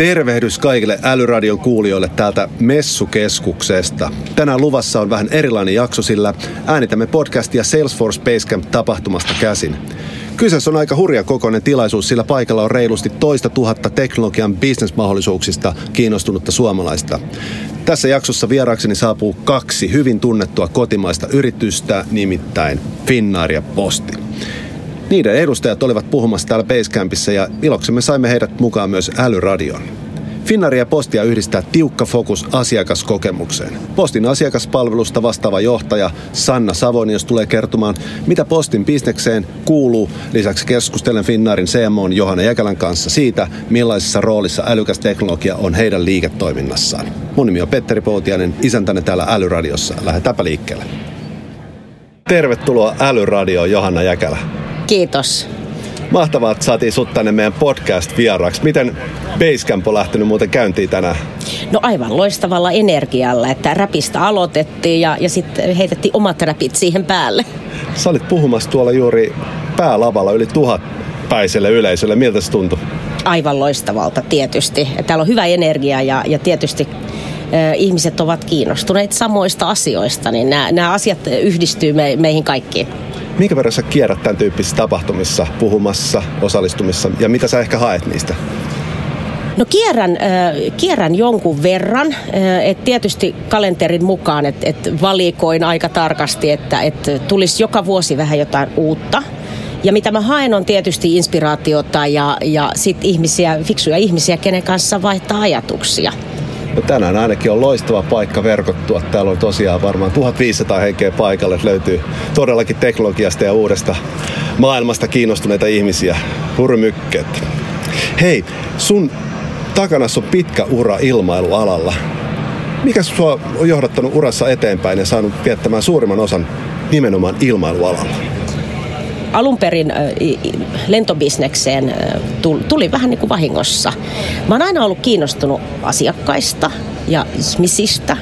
Tervehdys kaikille Älyradion kuulijoille täältä Messukeskuksesta. Tänään luvassa on vähän erilainen jakso, sillä äänitämme podcastia Salesforce Basecamp tapahtumasta käsin. Kyseessä on aika hurja kokoinen tilaisuus, sillä paikalla on reilusti toista tuhatta teknologian bisnesmahdollisuuksista kiinnostunutta suomalaista. Tässä jaksossa vieraakseni saapuu kaksi hyvin tunnettua kotimaista yritystä, nimittäin Finnair ja Posti. Niiden edustajat olivat puhumassa täällä Basecampissa ja iloksemme saimme heidät mukaan myös älyradion. Finnaria ja Postia yhdistää tiukka fokus asiakaskokemukseen. Postin asiakaspalvelusta vastaava johtaja Sanna Savonius tulee kertomaan, mitä Postin bisnekseen kuuluu. Lisäksi keskustelen Finnaarin CMO Johanna Jäkälän kanssa siitä, millaisessa roolissa älykäs teknologia on heidän liiketoiminnassaan. Mun nimi on Petteri Poutiainen, isäntäne täällä Älyradiossa. Lähdetäänpä liikkeelle. Tervetuloa Älyradioon, Johanna Jäkälä. Kiitos. Mahtavaa, että saatiin sut tänne meidän podcast-vieraaksi. Miten Basecamp on lähtenyt muuten käyntiin tänään? No aivan loistavalla energialla, että räpistä aloitettiin ja, ja sitten heitettiin omat räpit siihen päälle. Sä olit puhumassa tuolla juuri päälavalla yli tuhat päiselle yleisölle. Miltä se tuntui? Aivan loistavalta tietysti. Täällä on hyvä energia ja, ja tietysti ihmiset ovat kiinnostuneet samoista asioista, niin nämä, nämä asiat yhdistyy me, meihin kaikkiin. Minkä verran sä kierrät tämän tyyppisissä tapahtumissa, puhumassa, osallistumissa ja mitä sä ehkä haet niistä? No kierrän, äh, kierrän jonkun verran, äh, että tietysti kalenterin mukaan, että et valikoin aika tarkasti, että et tulisi joka vuosi vähän jotain uutta. Ja mitä mä haen on tietysti inspiraatiota ja, ja sit ihmisiä, fiksuja ihmisiä, kenen kanssa vaihtaa ajatuksia. No tänään ainakin on loistava paikka verkottua. Täällä on tosiaan varmaan 1500 henkeä paikalle. Löytyy todellakin teknologiasta ja uudesta maailmasta kiinnostuneita ihmisiä. Hurmykket. Hei, sun takana on pitkä ura ilmailualalla. Mikä sua on johdattanut urassa eteenpäin ja saanut viettämään suurimman osan nimenomaan ilmailualalla? Alun perin lentobisnekseen tuli vähän niin kuin vahingossa. Mä oon aina ollut kiinnostunut asiakkaista ja smisistä.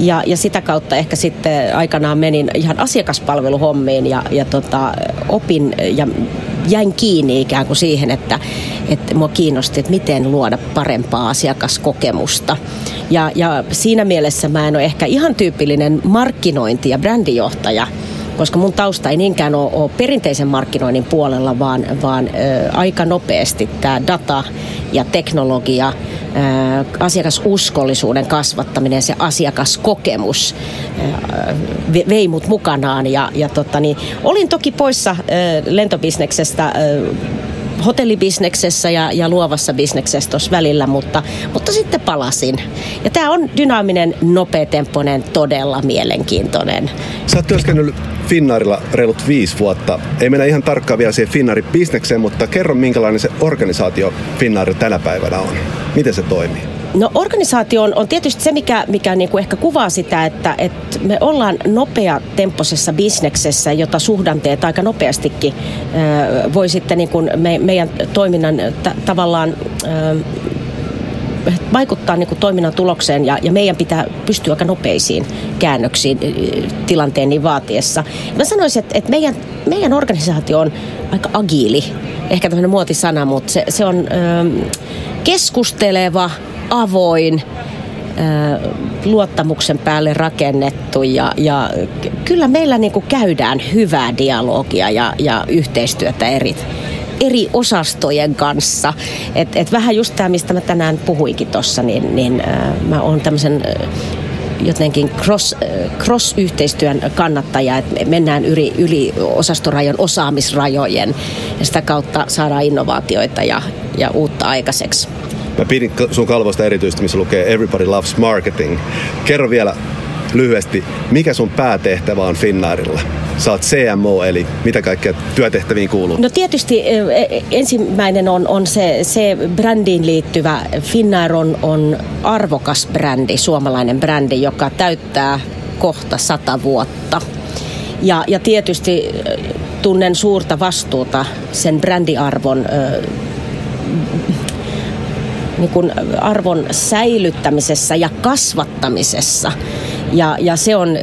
Ja, ja sitä kautta ehkä sitten aikanaan menin ihan asiakaspalveluhommiin ja, ja tota, opin ja jäin kiinni ikään kuin siihen, että, että mua kiinnosti, että miten luoda parempaa asiakaskokemusta. Ja, ja siinä mielessä mä en ole ehkä ihan tyypillinen markkinointi- ja brändijohtaja, koska mun tausta ei niinkään ole, ole perinteisen markkinoinnin puolella, vaan, vaan ö, aika nopeasti tämä data ja teknologia, ö, asiakasuskollisuuden kasvattaminen, se asiakaskokemus ö, vei mut mukanaan. Ja, ja tota, niin, olin toki poissa ö, lentobisneksestä ö, hotellibisneksessä ja, ja luovassa bisneksessä tuossa välillä, mutta, mutta sitten palasin. Ja tämä on dynaaminen, nopeatempoinen, todella mielenkiintoinen. Sä oot työskennellyt Finnairilla reilut viisi vuotta. Ei mennä ihan tarkkaan vielä siihen Finnairin bisnekseen, mutta kerro minkälainen se organisaatio Finnair tänä päivänä on. Miten se toimii? No organisaatio on, on tietysti se, mikä, mikä niin kuin ehkä kuvaa sitä, että, että me ollaan nopea temposessa bisneksessä, jota suhdanteet aika nopeastikin äh, voi sitten niin kuin me, meidän toiminnan t- tavallaan äh, vaikuttaa niin kuin toiminnan tulokseen ja, ja meidän pitää pystyä aika nopeisiin käännöksiin tilanteen niin vaatiessa. Mä sanoisin, että, että meidän, meidän organisaatio on aika agiili, ehkä tämmöinen muotisana, mutta se, se on ö, keskusteleva, avoin, luottamuksen päälle rakennettu ja, ja kyllä meillä niin käydään hyvää dialogia ja, ja yhteistyötä eri, eri osastojen kanssa. Et, et vähän just tämä, mistä mä tänään puhuinkin tuossa, niin, niin äh, mä oon tämmöisen äh, jotenkin cross, äh, cross-yhteistyön kannattaja, että mennään yli, yli osastorajon osaamisrajojen ja sitä kautta saadaan innovaatioita ja, ja uutta aikaiseksi. Mä pidin sun kalvosta erityisesti, missä lukee Everybody Loves Marketing. Kerro vielä lyhyesti, mikä sun päätehtävä on Finnairilla? Sä oot CMO, eli mitä kaikkea työtehtäviin kuuluu? No tietysti e, ensimmäinen on, on se, se brändiin liittyvä. Finnair on, on arvokas brändi, suomalainen brändi, joka täyttää kohta sata vuotta. Ja, ja tietysti tunnen suurta vastuuta sen brändiarvon niin kuin arvon säilyttämisessä ja kasvattamisessa. Ja, ja se on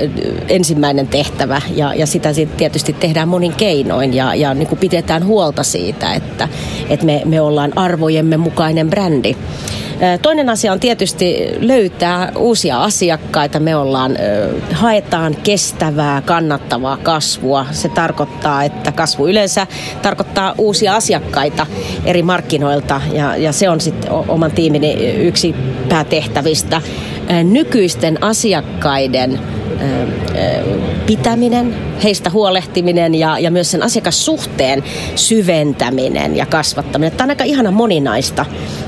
ensimmäinen tehtävä ja, ja sitä tietysti tehdään monin keinoin ja, ja niin kuin pidetään huolta siitä, että, että me, me ollaan arvojemme mukainen brändi. Toinen asia on tietysti löytää uusia asiakkaita. Me ollaan, haetaan kestävää, kannattavaa kasvua. Se tarkoittaa, että kasvu yleensä tarkoittaa uusia asiakkaita eri markkinoilta ja, ja se on sitten oman tiimini yksi päätehtävistä. Nykyisten asiakkaiden pitäminen, heistä huolehtiminen ja, ja myös sen asiakassuhteen syventäminen ja kasvattaminen. Tämä on aika ihana moninaista.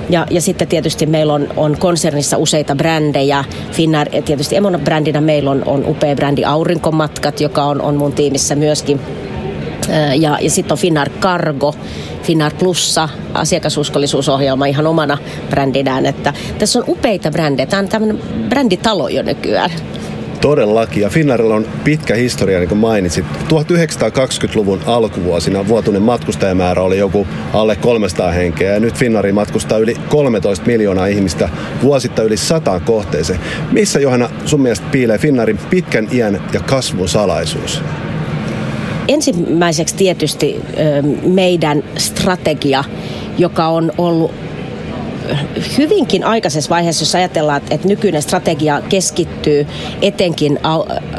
Ja, ja sitten tietysti meillä on, on konsernissa useita brändejä. Finnair, tietysti Emona brändinä meillä on, on upea brändi Aurinkomatkat, joka on, on mun tiimissä myöskin. Ja, ja sitten on Finnair Cargo, Finnair Plussa, asiakasuskollisuusohjelma ihan omana brändinään. Että tässä on upeita brändejä. Tämä on tämmöinen bränditalo jo nykyään. Todellakin, ja Finnairilla on pitkä historia, niin kuin mainitsit. 1920-luvun alkuvuosina vuotuinen matkustajamäärä oli joku alle 300 henkeä, ja nyt Finnairi matkustaa yli 13 miljoonaa ihmistä vuosittain yli sataan kohteeseen. Missä, Johanna, sun mielestä piilee Finnairin pitkän iän ja kasvun salaisuus? Ensimmäiseksi tietysti meidän strategia, joka on ollut hyvinkin aikaisessa vaiheessa, jos ajatellaan, että nykyinen strategia keskittyy etenkin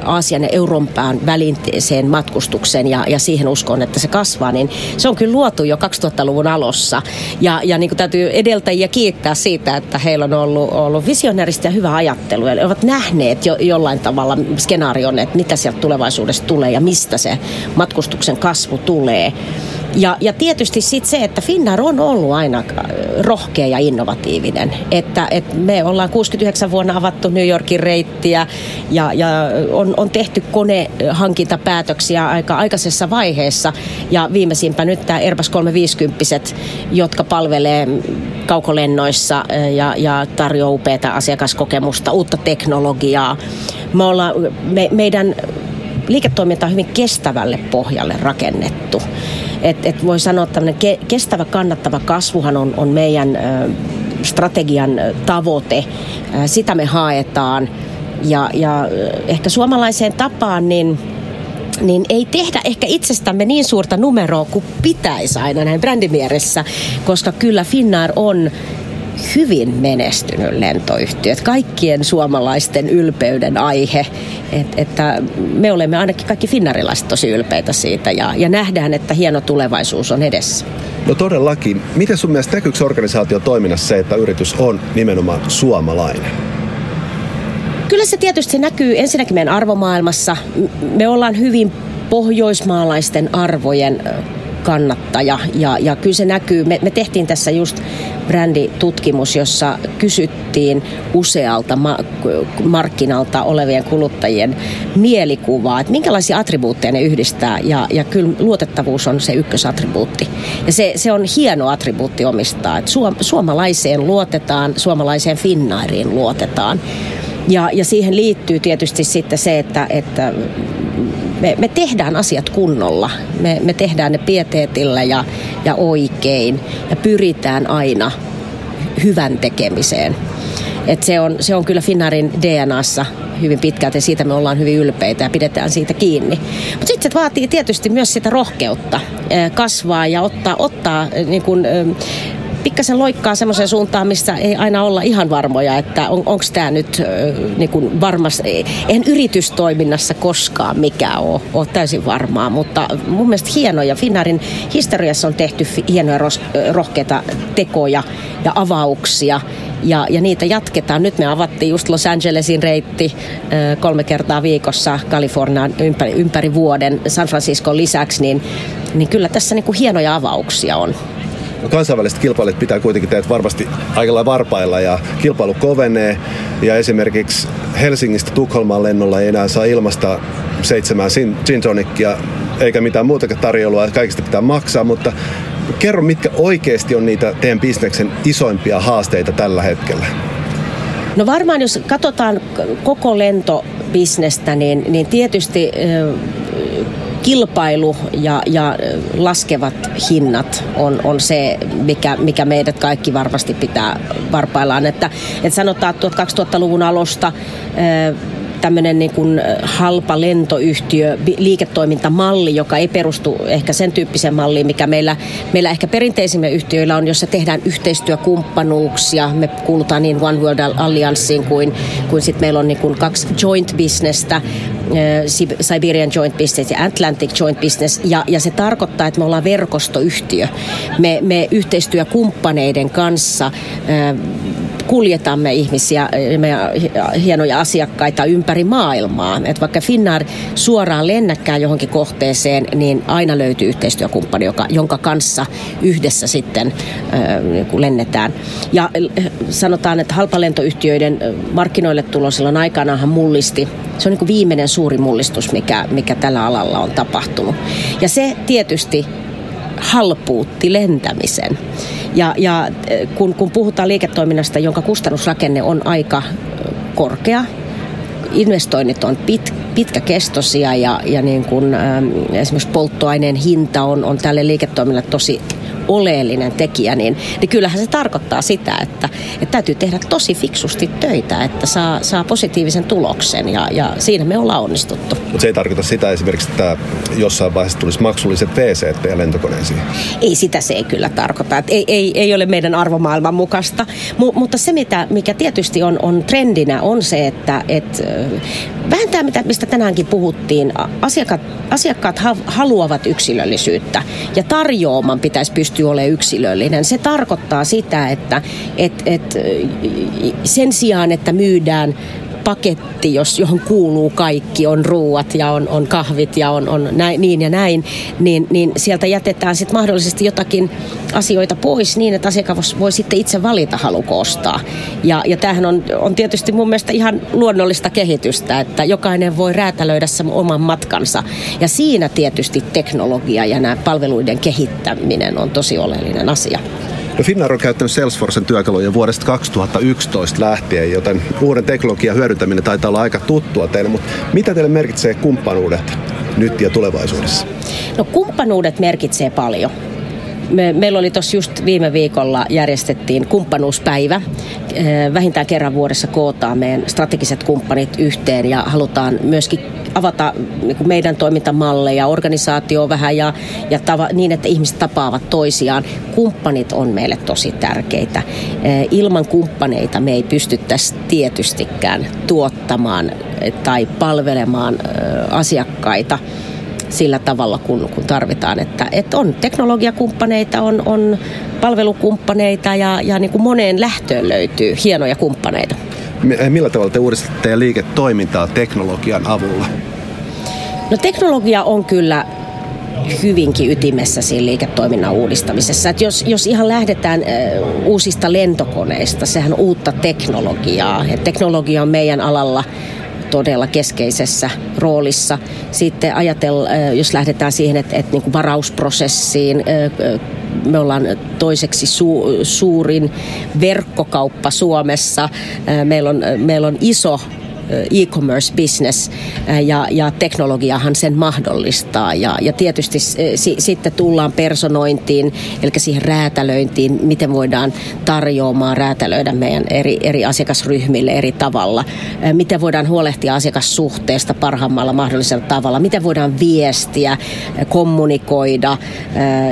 Aasian ja Euroopan välinteeseen matkustukseen ja, ja siihen uskon, että se kasvaa, niin se on kyllä luotu jo 2000-luvun alussa. Ja, ja niin kuin täytyy edeltäjiä kiittää siitä, että heillä on ollut, ollut visionärista ja hyvä ajattelu. Eli ovat nähneet jo, jollain tavalla skenaarion, että mitä sieltä tulevaisuudessa tulee ja mistä se matkustuksen kasvu tulee. Ja, ja tietysti sitten se, että Finnair on ollut aina rohkea ja innovatiivinen. Että, että me ollaan 69 vuonna avattu New Yorkin reittiä ja, ja on, on tehty konehankintapäätöksiä aika aikaisessa vaiheessa. Ja viimeisimpä nyt tämä Airbus 350, jotka palvelee kaukolennoissa ja, ja tarjoaa upeata asiakaskokemusta, uutta teknologiaa. Me ollaan, me, meidän liiketoiminta on hyvin kestävälle pohjalle rakennettu. Et, et voi sanoa, että ke, kestävä kannattava kasvuhan on, on meidän ö, strategian tavoite. Sitä me haetaan. Ja, ja ehkä suomalaiseen tapaan niin niin ei tehdä ehkä itsestämme niin suurta numeroa kuin pitäisi aina näin brändimieressä, koska kyllä Finnair on hyvin menestynyt lentoyhtiö. Että kaikkien suomalaisten ylpeyden aihe. Et, että me olemme ainakin kaikki finnarilaiset tosi ylpeitä siitä ja, ja nähdään, että hieno tulevaisuus on edessä. No todellakin. Miten sun mielestä näkyykö organisaatio toiminnassa se, että yritys on nimenomaan suomalainen? Kyllä se tietysti näkyy ensinnäkin meidän arvomaailmassa. Me ollaan hyvin pohjoismaalaisten arvojen kannattaja. Ja, ja kyllä se näkyy. Me, me tehtiin tässä just bränditutkimus, jossa kysyttiin usealta ma- markkinalta olevien kuluttajien mielikuvaa, että minkälaisia attribuutteja ne yhdistää. Ja, ja kyllä luotettavuus on se ykkösattribuutti. Ja se, se on hieno attribuutti omistaa, että suom- suomalaiseen luotetaan, suomalaiseen Finnairiin luotetaan. Ja, ja siihen liittyy tietysti sitten se, että, että me, me tehdään asiat kunnolla. Me, me tehdään ne pieteetillä ja, ja oikein ja pyritään aina hyvän tekemiseen. Et se, on, se on kyllä Finnaarin DNAssa hyvin pitkälti, siitä me ollaan hyvin ylpeitä ja pidetään siitä kiinni. Mutta sitten se vaatii tietysti myös sitä rohkeutta kasvaa ja ottaa, ottaa niin kun, pikkasen loikkaa semmoiseen suuntaan, missä ei aina olla ihan varmoja, että on, onko tämä nyt niin kuin varmasti, eihän yritystoiminnassa koskaan mikään ole, ole täysin varmaa, mutta mun mielestä hienoja. Finnaarin historiassa on tehty hienoja ros, rohkeita tekoja ja avauksia ja, ja niitä jatketaan. Nyt me avattiin just Los Angelesin reitti kolme kertaa viikossa Kalifornian ympäri, ympäri vuoden San Franciscon lisäksi, niin, niin kyllä tässä niin kuin hienoja avauksia on. No kansainväliset kilpailijat pitää kuitenkin tehdä varmasti aika varpailla ja kilpailu kovenee. Ja esimerkiksi Helsingistä Tukholmaan lennolla ei enää saa ilmasta seitsemän gin tonickia eikä mitään muutakaan tarjoulua, kaikista pitää maksaa, mutta kerro mitkä oikeasti on niitä teidän bisneksen isoimpia haasteita tällä hetkellä? No varmaan jos katsotaan koko lentobisnestä, niin, niin tietysti kilpailu ja, ja laskevat hinnat on, on se, mikä, mikä meidät kaikki varmasti pitää varpaillaan. Että, että sanotaan, että 2000-luvun alusta tämmöinen niin kuin halpa lentoyhtiö, liiketoimintamalli, joka ei perustu ehkä sen tyyppiseen malliin, mikä meillä, meillä ehkä perinteisimmillä yhtiöillä on, jossa tehdään yhteistyökumppanuuksia. Me kuulutaan niin One World Allianceen kuin, kuin sitten meillä on niin kuin kaksi joint businessta, Siberian Joint Business ja Atlantic Joint Business, ja, ja se tarkoittaa, että me ollaan verkostoyhtiö. Me, me yhteistyökumppaneiden kanssa kuljetamme ihmisiä, meidän hienoja asiakkaita ympäri maailmaa. Et vaikka Finnair suoraan lennäkään johonkin kohteeseen, niin aina löytyy yhteistyökumppani, joka, jonka kanssa yhdessä sitten äh, lennetään. Ja sanotaan, että halpalentoyhtiöiden markkinoille tulo silloin aikanaanhan mullisti. Se on niin kuin viimeinen suuri mullistus, mikä, mikä tällä alalla on tapahtunut. Ja se tietysti halpuutti lentämisen. Ja, ja kun, kun puhutaan liiketoiminnasta, jonka kustannusrakenne on aika korkea, investoinnit on pit, pitkäkestoisia ja, ja niin kun, ä, esimerkiksi polttoaineen hinta on, on tälle liiketoiminnalle tosi oleellinen tekijä, niin, niin kyllähän se tarkoittaa sitä, että, että täytyy tehdä tosi fiksusti töitä, että saa, saa positiivisen tuloksen ja, ja siinä me ollaan onnistuttu. Mutta se ei tarkoita sitä esimerkiksi, että jossain vaiheessa tulisi maksulliset WC lentokoneisiin? Ei, sitä se ei kyllä tarkoita. Että ei, ei, ei ole meidän arvomaailman mukaista. M- mutta se, mitä, mikä tietysti on, on trendinä, on se, että et, vähän tämä, mistä tänäänkin puhuttiin, asiakkaat, asiakkaat haluavat yksilöllisyyttä ja tarjoaman pitäisi pystyä pystyy olemaan yksilöllinen. Se tarkoittaa sitä, että et, et, sen sijaan, että myydään paketti, jos, johon kuuluu kaikki, on ruuat ja on, on kahvit ja on, on näin, niin ja näin, niin, niin sieltä jätetään sitten mahdollisesti jotakin asioita pois niin, että asiakas voi sitten itse valita haluko ostaa. Ja, ja tämähän on, on tietysti mun mielestä ihan luonnollista kehitystä, että jokainen voi räätälöidä sen oman matkansa. Ja siinä tietysti teknologia ja nämä palveluiden kehittäminen on tosi oleellinen asia. No Finnair on käyttänyt Salesforcen työkaluja vuodesta 2011 lähtien, joten uuden teknologian hyödyntäminen taitaa olla aika tuttua teille, mutta mitä teille merkitsee kumppanuudet nyt ja tulevaisuudessa? No kumppanuudet merkitsee paljon. Me, meillä oli tuossa just viime viikolla järjestettiin kumppanuuspäivä. Eh, vähintään kerran vuodessa kootaan meidän strategiset kumppanit yhteen ja halutaan myöskin avata niin kuin meidän toimintamalleja, organisaatio vähän ja, ja tava, niin, että ihmiset tapaavat toisiaan. Kumppanit on meille tosi tärkeitä. Eh, ilman kumppaneita me ei pystyttäisi tietystikään tuottamaan tai palvelemaan eh, asiakkaita sillä tavalla, kun, kun tarvitaan. Että, että on teknologiakumppaneita, on, on palvelukumppaneita ja, ja niin kuin moneen lähtöön löytyy hienoja kumppaneita. Eh, millä tavalla te uudistatte liiketoimintaa teknologian avulla? No teknologia on kyllä hyvinkin ytimessä siinä liiketoiminnan uudistamisessa. Että jos, jos ihan lähdetään äh, uusista lentokoneista, sehän on uutta teknologiaa. Et teknologia on meidän alalla todella keskeisessä roolissa. Sitten ajatel, jos lähdetään siihen, että, että niin kuin varausprosessiin, me ollaan toiseksi su, suurin verkkokauppa Suomessa. Meillä on, meillä on iso e-commerce business ja, ja teknologiahan sen mahdollistaa. Ja, ja tietysti si, sitten tullaan personointiin, eli siihen räätälöintiin, miten voidaan tarjoamaan, räätälöidä meidän eri, eri asiakasryhmille eri tavalla, miten voidaan huolehtia asiakassuhteesta parhaimmalla mahdollisella tavalla, miten voidaan viestiä, kommunikoida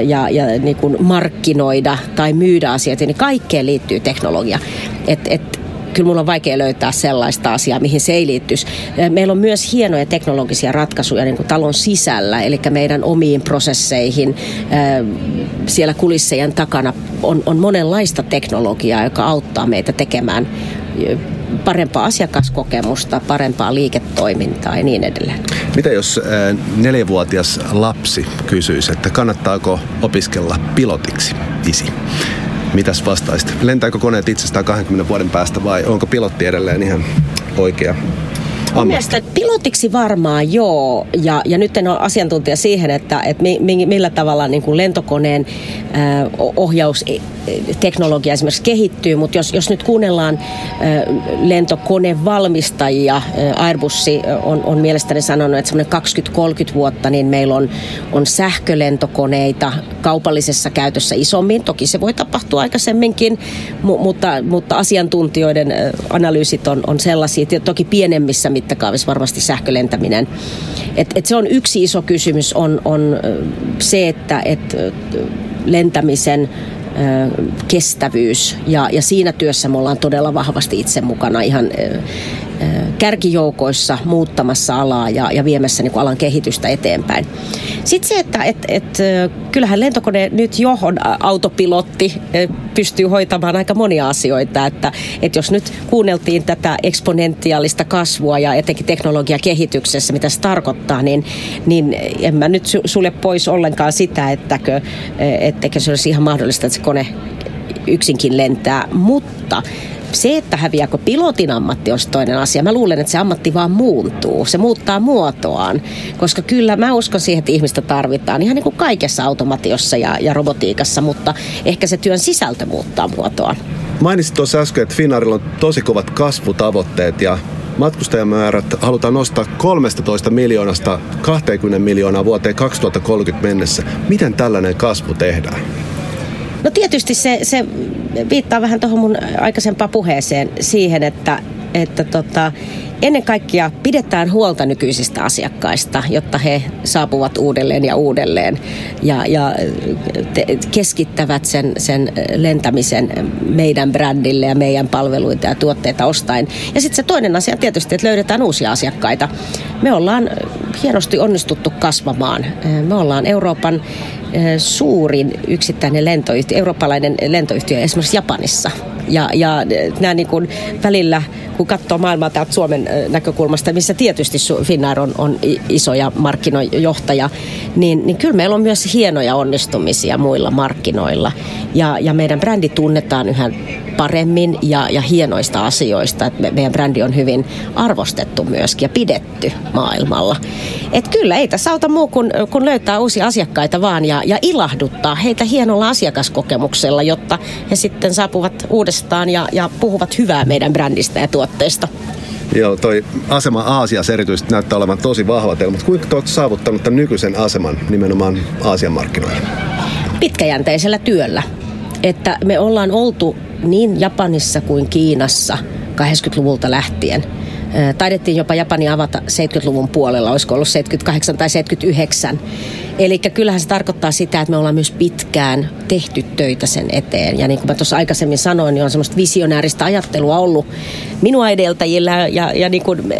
ja, ja niin kuin markkinoida tai myydä asioita, niin kaikkeen liittyy teknologia. Et, et kyllä mulla on vaikea löytää sellaista asiaa, mihin se ei liittyisi. Meillä on myös hienoja teknologisia ratkaisuja niin kuin talon sisällä, eli meidän omiin prosesseihin siellä kulissejen takana on, on monenlaista teknologiaa, joka auttaa meitä tekemään parempaa asiakaskokemusta, parempaa liiketoimintaa ja niin edelleen. Mitä jos neljävuotias lapsi kysyisi, että kannattaako opiskella pilotiksi, isi? Mitäs vastaisit? Lentääkö koneet itsestään 20 vuoden päästä vai onko pilotti edelleen ihan oikea Mun mielestä pilotiksi varmaan joo, ja, ja nyt en ole asiantuntija siihen, että, että mi, mi, millä tavalla niin kuin lentokoneen äh, ohjausteknologia esimerkiksi kehittyy, mutta jos, jos nyt kuunnellaan äh, lentokonevalmistajia, äh, Airbus on, on mielestäni sanonut, että semmoinen 20-30 vuotta, niin meillä on, on sähkölentokoneita kaupallisessa käytössä isommin. Toki se voi tapahtua aikaisemminkin, mu, mutta, mutta asiantuntijoiden analyysit on, on sellaisia, että toki pienemmissä mittakaavissa varmasti sähkölentäminen. Et, et se on yksi iso kysymys, on, on se, että et lentämisen kestävyys. Ja, ja siinä työssä me ollaan todella vahvasti itse mukana ihan kärkijoukoissa muuttamassa alaa ja, ja viemässä niin alan kehitystä eteenpäin. Sitten se, että et, et, kyllähän lentokone nyt johon autopilotti pystyy hoitamaan aika monia asioita. Että, että jos nyt kuunneltiin tätä eksponentiaalista kasvua ja etenkin teknologiakehityksessä, mitä se tarkoittaa, niin, niin en mä nyt sulle pois ollenkaan sitä, etteikö se olisi ihan mahdollista, että se kone yksinkin lentää, mutta se, että häviääkö pilotin ammatti on toinen asia. Mä luulen, että se ammatti vaan muuntuu. Se muuttaa muotoaan, koska kyllä mä uskon siihen, että ihmistä tarvitaan ihan niin kuin kaikessa automatiossa ja, ja robotiikassa, mutta ehkä se työn sisältö muuttaa muotoaan. Mainitsit tuossa äsken, että Finnaarilla on tosi kovat kasvutavoitteet ja matkustajamäärät halutaan nostaa 13 miljoonasta 20 miljoonaa vuoteen 2030 mennessä. Miten tällainen kasvu tehdään? No tietysti se, se viittaa vähän tuohon mun aikaisempaan puheeseen siihen, että, että tota, ennen kaikkea pidetään huolta nykyisistä asiakkaista, jotta he saapuvat uudelleen ja uudelleen ja, ja te, keskittävät sen, sen lentämisen meidän brändille ja meidän palveluita ja tuotteita ostaen. Ja sitten se toinen asia tietysti, että löydetään uusia asiakkaita. Me ollaan hienosti onnistuttu kasvamaan. Me ollaan Euroopan suurin yksittäinen lentoyhtiö, eurooppalainen lentoyhtiö esimerkiksi Japanissa. Ja, ja nämä niin kuin välillä, kun katsoo maailmaa täältä Suomen näkökulmasta, missä tietysti Finnair on, on iso ja markkinojohtaja, niin, niin kyllä meillä on myös hienoja onnistumisia muilla markkinoilla. Ja, ja meidän brändi tunnetaan yhä paremmin ja, ja hienoista asioista. Että meidän brändi on hyvin arvostettu myöskin ja pidetty maailmalla. Et kyllä ei tässä auta muu kuin kun löytää uusia asiakkaita vaan ja, ja ilahduttaa heitä hienolla asiakaskokemuksella, jotta he sitten saapuvat uudestaan ja, ja puhuvat hyvää meidän brändistä ja tuotteista. Joo, toi asema Aasiassa erityisesti näyttää olevan tosi vahva teillä, mutta kuinka te olette saavuttanut tämän nykyisen aseman nimenomaan Aasian markkinoilla? Pitkäjänteisellä työllä. Että me ollaan oltu niin Japanissa kuin Kiinassa 80-luvulta lähtien. Taidettiin jopa Japani avata 70-luvun puolella, olisiko ollut 78 tai 79. Eli kyllähän se tarkoittaa sitä, että me ollaan myös pitkään tehty töitä sen eteen. Ja niin kuin mä tuossa aikaisemmin sanoin, niin on semmoista visionääristä ajattelua ollut minua edeltäjillä ja, ja niin kuin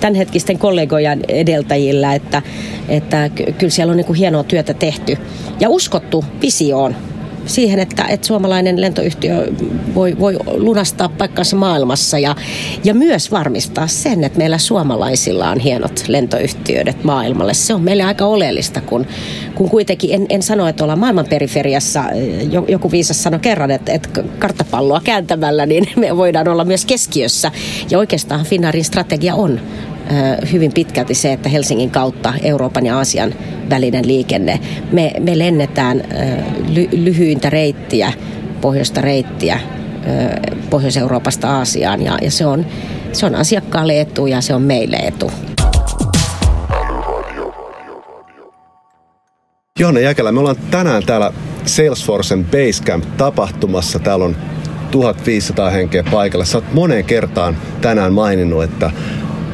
tämänhetkisten kollegojen edeltäjillä, että, että kyllä siellä on niin kuin hienoa työtä tehty. Ja uskottu visioon siihen, että, että suomalainen lentoyhtiö voi, voi lunastaa paikkansa maailmassa ja, ja myös varmistaa sen, että meillä suomalaisilla on hienot lentoyhtiöt maailmalle. Se on meille aika oleellista, kun, kun kuitenkin en, en sano, että ollaan maailman periferiassa. Joku viisas sanoi kerran, että, että karttapalloa kääntämällä niin me voidaan olla myös keskiössä. Ja oikeastaan Finnaarin strategia on hyvin pitkälti se, että Helsingin kautta Euroopan ja Aasian välinen liikenne. Me, me lennetään ly, lyhyintä reittiä, pohjoista reittiä Pohjois-Euroopasta Aasiaan ja, ja se, on, se on asiakkaalle etu ja se on meille etu. Johanna Jäkelä, me ollaan tänään täällä Salesforcen Basecamp-tapahtumassa. Täällä on 1500 henkeä paikalla. Sä oot moneen kertaan tänään maininnut, että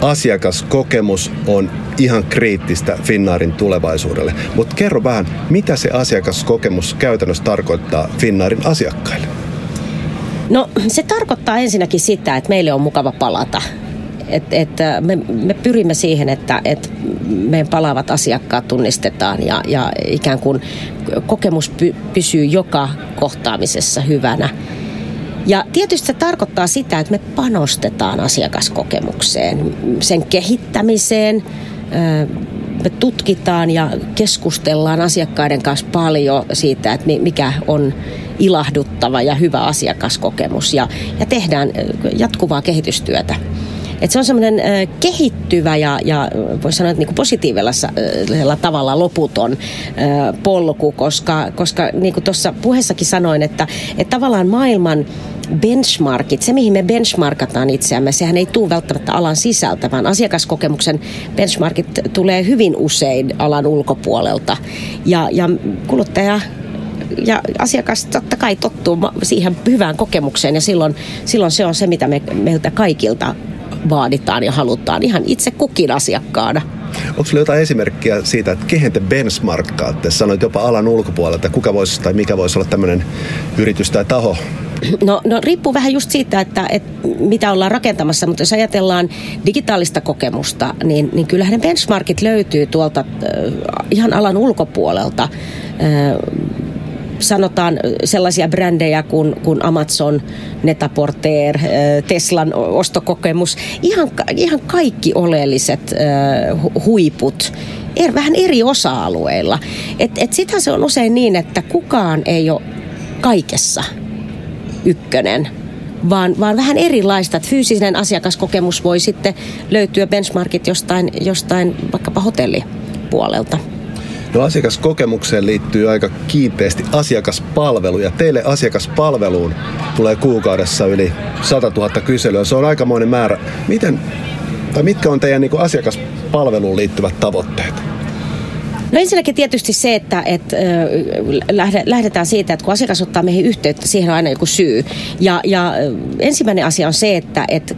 asiakaskokemus on ihan kriittistä Finnaarin tulevaisuudelle. Mutta kerro vähän, mitä se asiakaskokemus käytännössä tarkoittaa Finnaarin asiakkaille? No se tarkoittaa ensinnäkin sitä, että meille on mukava palata. Et, et, me, me pyrimme siihen, että et meidän palaavat asiakkaat tunnistetaan ja, ja ikään kuin kokemus py, pysyy joka kohtaamisessa hyvänä. Ja tietysti se tarkoittaa sitä, että me panostetaan asiakaskokemukseen, sen kehittämiseen, me tutkitaan ja keskustellaan asiakkaiden kanssa paljon siitä, että mikä on ilahduttava ja hyvä asiakaskokemus ja, ja tehdään jatkuvaa kehitystyötä. Et se on semmoinen äh, kehittyvä ja, ja voisi sanoa, että niin kuin positiivisella äh, tavalla loputon äh, polku, koska, koska niin kuin tuossa puheessakin sanoin, että, että tavallaan maailman benchmarkit, se mihin me benchmarkataan itseämme, sehän ei tule välttämättä alan sisältä, vaan asiakaskokemuksen benchmarkit tulee hyvin usein alan ulkopuolelta. Ja, ja kuluttaja ja asiakas totta kai tottuu siihen hyvään kokemukseen ja silloin, silloin se on se, mitä me, meiltä kaikilta vaaditaan ja halutaan ihan itse kukin asiakkaana. Onko sinulla jotain esimerkkiä siitä, että kehen te benchmarkkaatte? Sanoit jopa alan ulkopuolelta, kuka voisi tai mikä voisi olla tämmöinen yritys tai taho, No, no riippuu vähän just siitä, että, että mitä ollaan rakentamassa, mutta jos ajatellaan digitaalista kokemusta, niin, niin kyllähän ne benchmarkit löytyy tuolta äh, ihan alan ulkopuolelta. Äh, sanotaan sellaisia brändejä kuin, kuin Amazon, Netaporter, Teslan ostokokemus, ihan, ihan kaikki oleelliset huiput er, vähän eri osa-alueilla. Et, et sitä se on usein niin, että kukaan ei ole kaikessa ykkönen, vaan, vaan vähän erilaista. Että fyysinen asiakaskokemus voi sitten löytyä benchmarkit jostain, jostain vaikkapa hotellipuolelta. No asiakaskokemukseen liittyy aika kiinteästi asiakaspalvelu ja teille asiakaspalveluun tulee kuukaudessa yli 100 000 kyselyä. Se on aikamoinen määrä. Miten, tai mitkä on teidän niin asiakaspalveluun liittyvät tavoitteet? No ensinnäkin tietysti se, että, että lähdetään siitä, että kun asiakas ottaa meihin yhteyttä, siihen on aina joku syy. Ja, ja ensimmäinen asia on se, että, että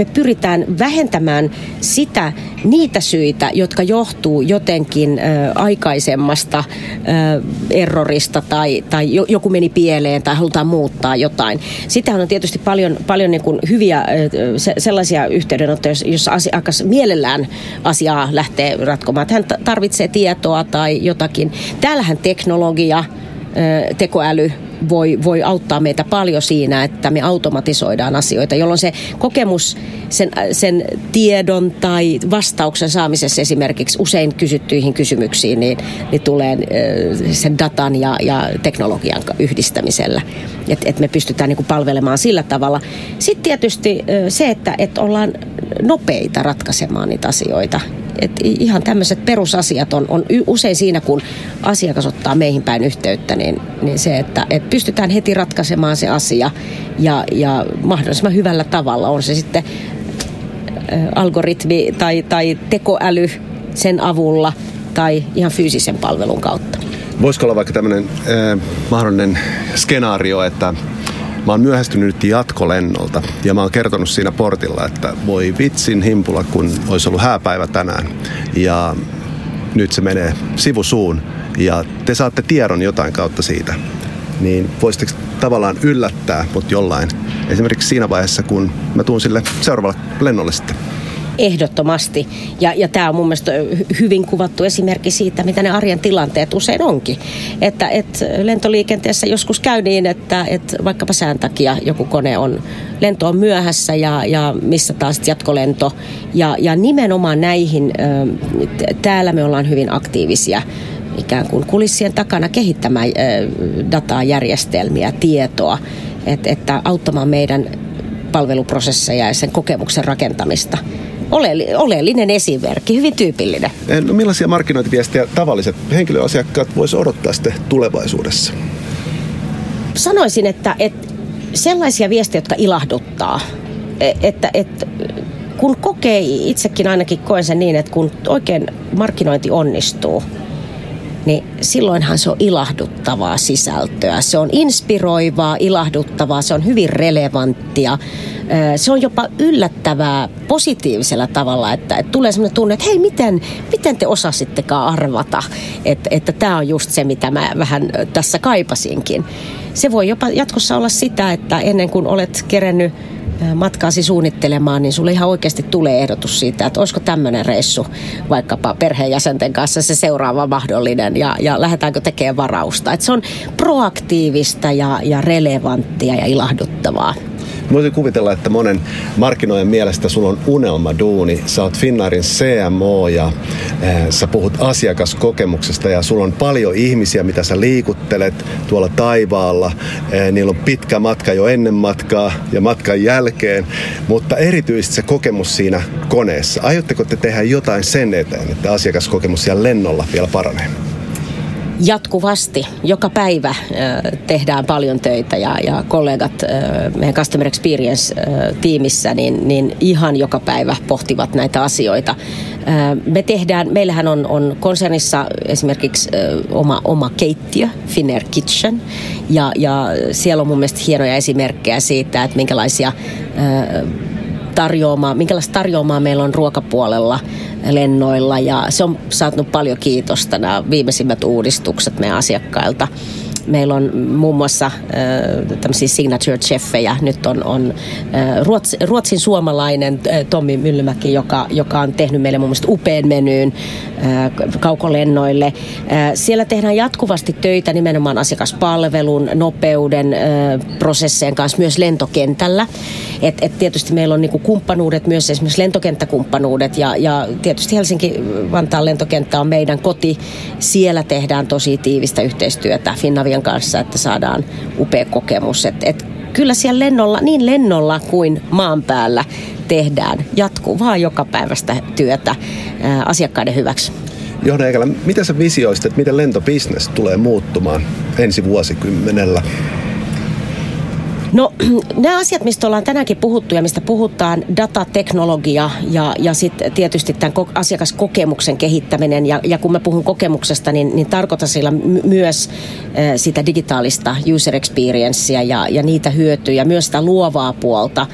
me pyritään vähentämään sitä, niitä syitä, jotka johtuu jotenkin ö, aikaisemmasta ö, errorista tai, tai joku meni pieleen tai halutaan muuttaa jotain. Sitähän on tietysti paljon, paljon niin kuin hyviä se, sellaisia yhteydenottoja, jossa asiakas mielellään asiaa lähtee ratkomaan. Että hän tarvitsee tietoa tai jotakin. Täällähän teknologia, ö, tekoäly, voi, voi auttaa meitä paljon siinä, että me automatisoidaan asioita, jolloin se kokemus sen, sen tiedon tai vastauksen saamisessa esimerkiksi usein kysyttyihin kysymyksiin, niin, niin tulee sen datan ja, ja teknologian yhdistämisellä. Että et me pystytään niin kuin palvelemaan sillä tavalla. Sitten tietysti se, että et ollaan nopeita ratkaisemaan niitä asioita et ihan tämmöiset perusasiat on, on usein siinä, kun asiakas ottaa meihin päin yhteyttä, niin, niin se, että et pystytään heti ratkaisemaan se asia ja, ja mahdollisimman hyvällä tavalla. On se sitten algoritmi tai, tai tekoäly sen avulla tai ihan fyysisen palvelun kautta. Voisiko olla vaikka tämmöinen äh, mahdollinen skenaario, että Mä oon myöhästynyt nyt jatkolennolta ja mä oon kertonut siinä portilla, että voi vitsin himpula, kun olisi ollut hääpäivä tänään. Ja nyt se menee sivusuun ja te saatte tiedon jotain kautta siitä. Niin voisitteko tavallaan yllättää mut jollain, esimerkiksi siinä vaiheessa, kun mä tuun sille seuraavalle lennolle sitten ehdottomasti. Ja, ja tämä on mun mielestä hyvin kuvattu esimerkki siitä, mitä ne arjen tilanteet usein onkin. Että et lentoliikenteessä joskus käy niin, että et vaikkapa sään takia joku kone on, lento on myöhässä ja, ja missä taas jatkolento. Ja, ja nimenomaan näihin, täällä me ollaan hyvin aktiivisia ikään kuin kulissien takana kehittämään dataa, järjestelmiä, tietoa, että, että auttamaan meidän palveluprosesseja ja sen kokemuksen rakentamista oleellinen esimerkki, hyvin tyypillinen. No, millaisia markkinointiviestejä tavalliset henkilöasiakkaat voisi odottaa sitten tulevaisuudessa? Sanoisin, että, että sellaisia viestejä, jotka ilahduttaa. E, että, että kun kokee, itsekin ainakin koen sen niin, että kun oikein markkinointi onnistuu, niin silloinhan se on ilahduttavaa sisältöä. Se on inspiroivaa, ilahduttavaa, se on hyvin relevanttia. Se on jopa yllättävää positiivisella tavalla, että, tulee sellainen tunne, että hei, miten, miten te osasittekaan arvata, että, että tämä on just se, mitä mä vähän tässä kaipasinkin. Se voi jopa jatkossa olla sitä, että ennen kuin olet kerennyt matkaasi suunnittelemaan, niin sulle ihan oikeasti tulee ehdotus siitä, että olisiko tämmöinen reissu vaikkapa perheenjäsenten kanssa se seuraava mahdollinen ja, ja lähdetäänkö tekemään varausta. Että se on proaktiivista ja, ja relevanttia ja ilahduttavaa. Voisin kuvitella, että monen markkinoiden mielestä sulla on unelmaduuni. Sä oot Finnairin CMO ja äh, sä puhut asiakaskokemuksesta ja sulla on paljon ihmisiä, mitä sä liikuttelet tuolla taivaalla. Äh, niillä on pitkä matka jo ennen matkaa ja matkan jälkeen, mutta erityisesti se kokemus siinä koneessa. Aiotteko te tehdä jotain sen eteen, että asiakaskokemus siellä lennolla vielä paranee? Jatkuvasti, joka päivä tehdään paljon töitä ja, ja kollegat meidän Customer Experience-tiimissä niin, niin ihan joka päivä pohtivat näitä asioita. Me tehdään, meillähän on, on konsernissa esimerkiksi oma, oma keittiö, Finnair Kitchen, ja, ja siellä on mun mielestä hienoja esimerkkejä siitä, että minkälaisia tarjoamaa, minkälaista tarjoamaa meillä on ruokapuolella lennoilla. Ja se on saanut paljon kiitosta nämä viimeisimmät uudistukset meidän asiakkailta meillä on muun muassa tämmöisiä signature chefejä. Nyt on, on Ruotsi, ruotsin suomalainen Tommi Myllymäki, joka, joka on tehnyt meille muun muassa upean menyyn kaukolennoille. Siellä tehdään jatkuvasti töitä nimenomaan asiakaspalvelun, nopeuden, prosessien kanssa myös lentokentällä. Et, et tietysti meillä on niinku kumppanuudet, myös esimerkiksi lentokenttäkumppanuudet ja, ja tietysti Helsinki-Vantaan lentokenttä on meidän koti. Siellä tehdään tosi tiivistä yhteistyötä Finnavian heidän kanssa, että saadaan upea kokemus. Et, et kyllä siellä lennolla, niin lennolla kuin maan päällä tehdään jatkuvaa joka päivästä työtä ää, asiakkaiden hyväksi. Johanna Eikälä, miten sä visioisit, että miten lentobisnes tulee muuttumaan ensi vuosikymmenellä? No nämä asiat, mistä ollaan tänäänkin puhuttu ja mistä puhutaan, datateknologia ja, ja sitten tietysti tämän asiakaskokemuksen kehittäminen. Ja, ja kun mä puhun kokemuksesta, niin, niin tarkoitan sillä my- myös äh, sitä digitaalista user experiencea ja, ja niitä hyötyjä, myös sitä luovaa puolta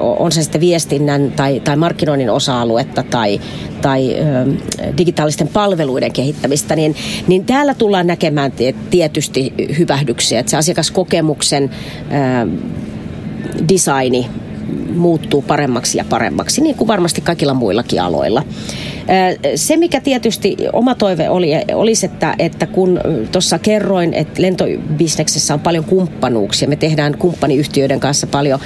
on se sitten viestinnän tai, tai markkinoinnin osa-aluetta tai, tai digitaalisten palveluiden kehittämistä, niin, niin täällä tullaan näkemään tietysti hyvähdyksiä, että se asiakaskokemuksen designi muuttuu paremmaksi ja paremmaksi, niin kuin varmasti kaikilla muillakin aloilla. Se, mikä tietysti oma toive oli, olisi, että, että kun tuossa kerroin, että lentobisneksessä on paljon kumppanuuksia, me tehdään kumppaniyhtiöiden kanssa paljon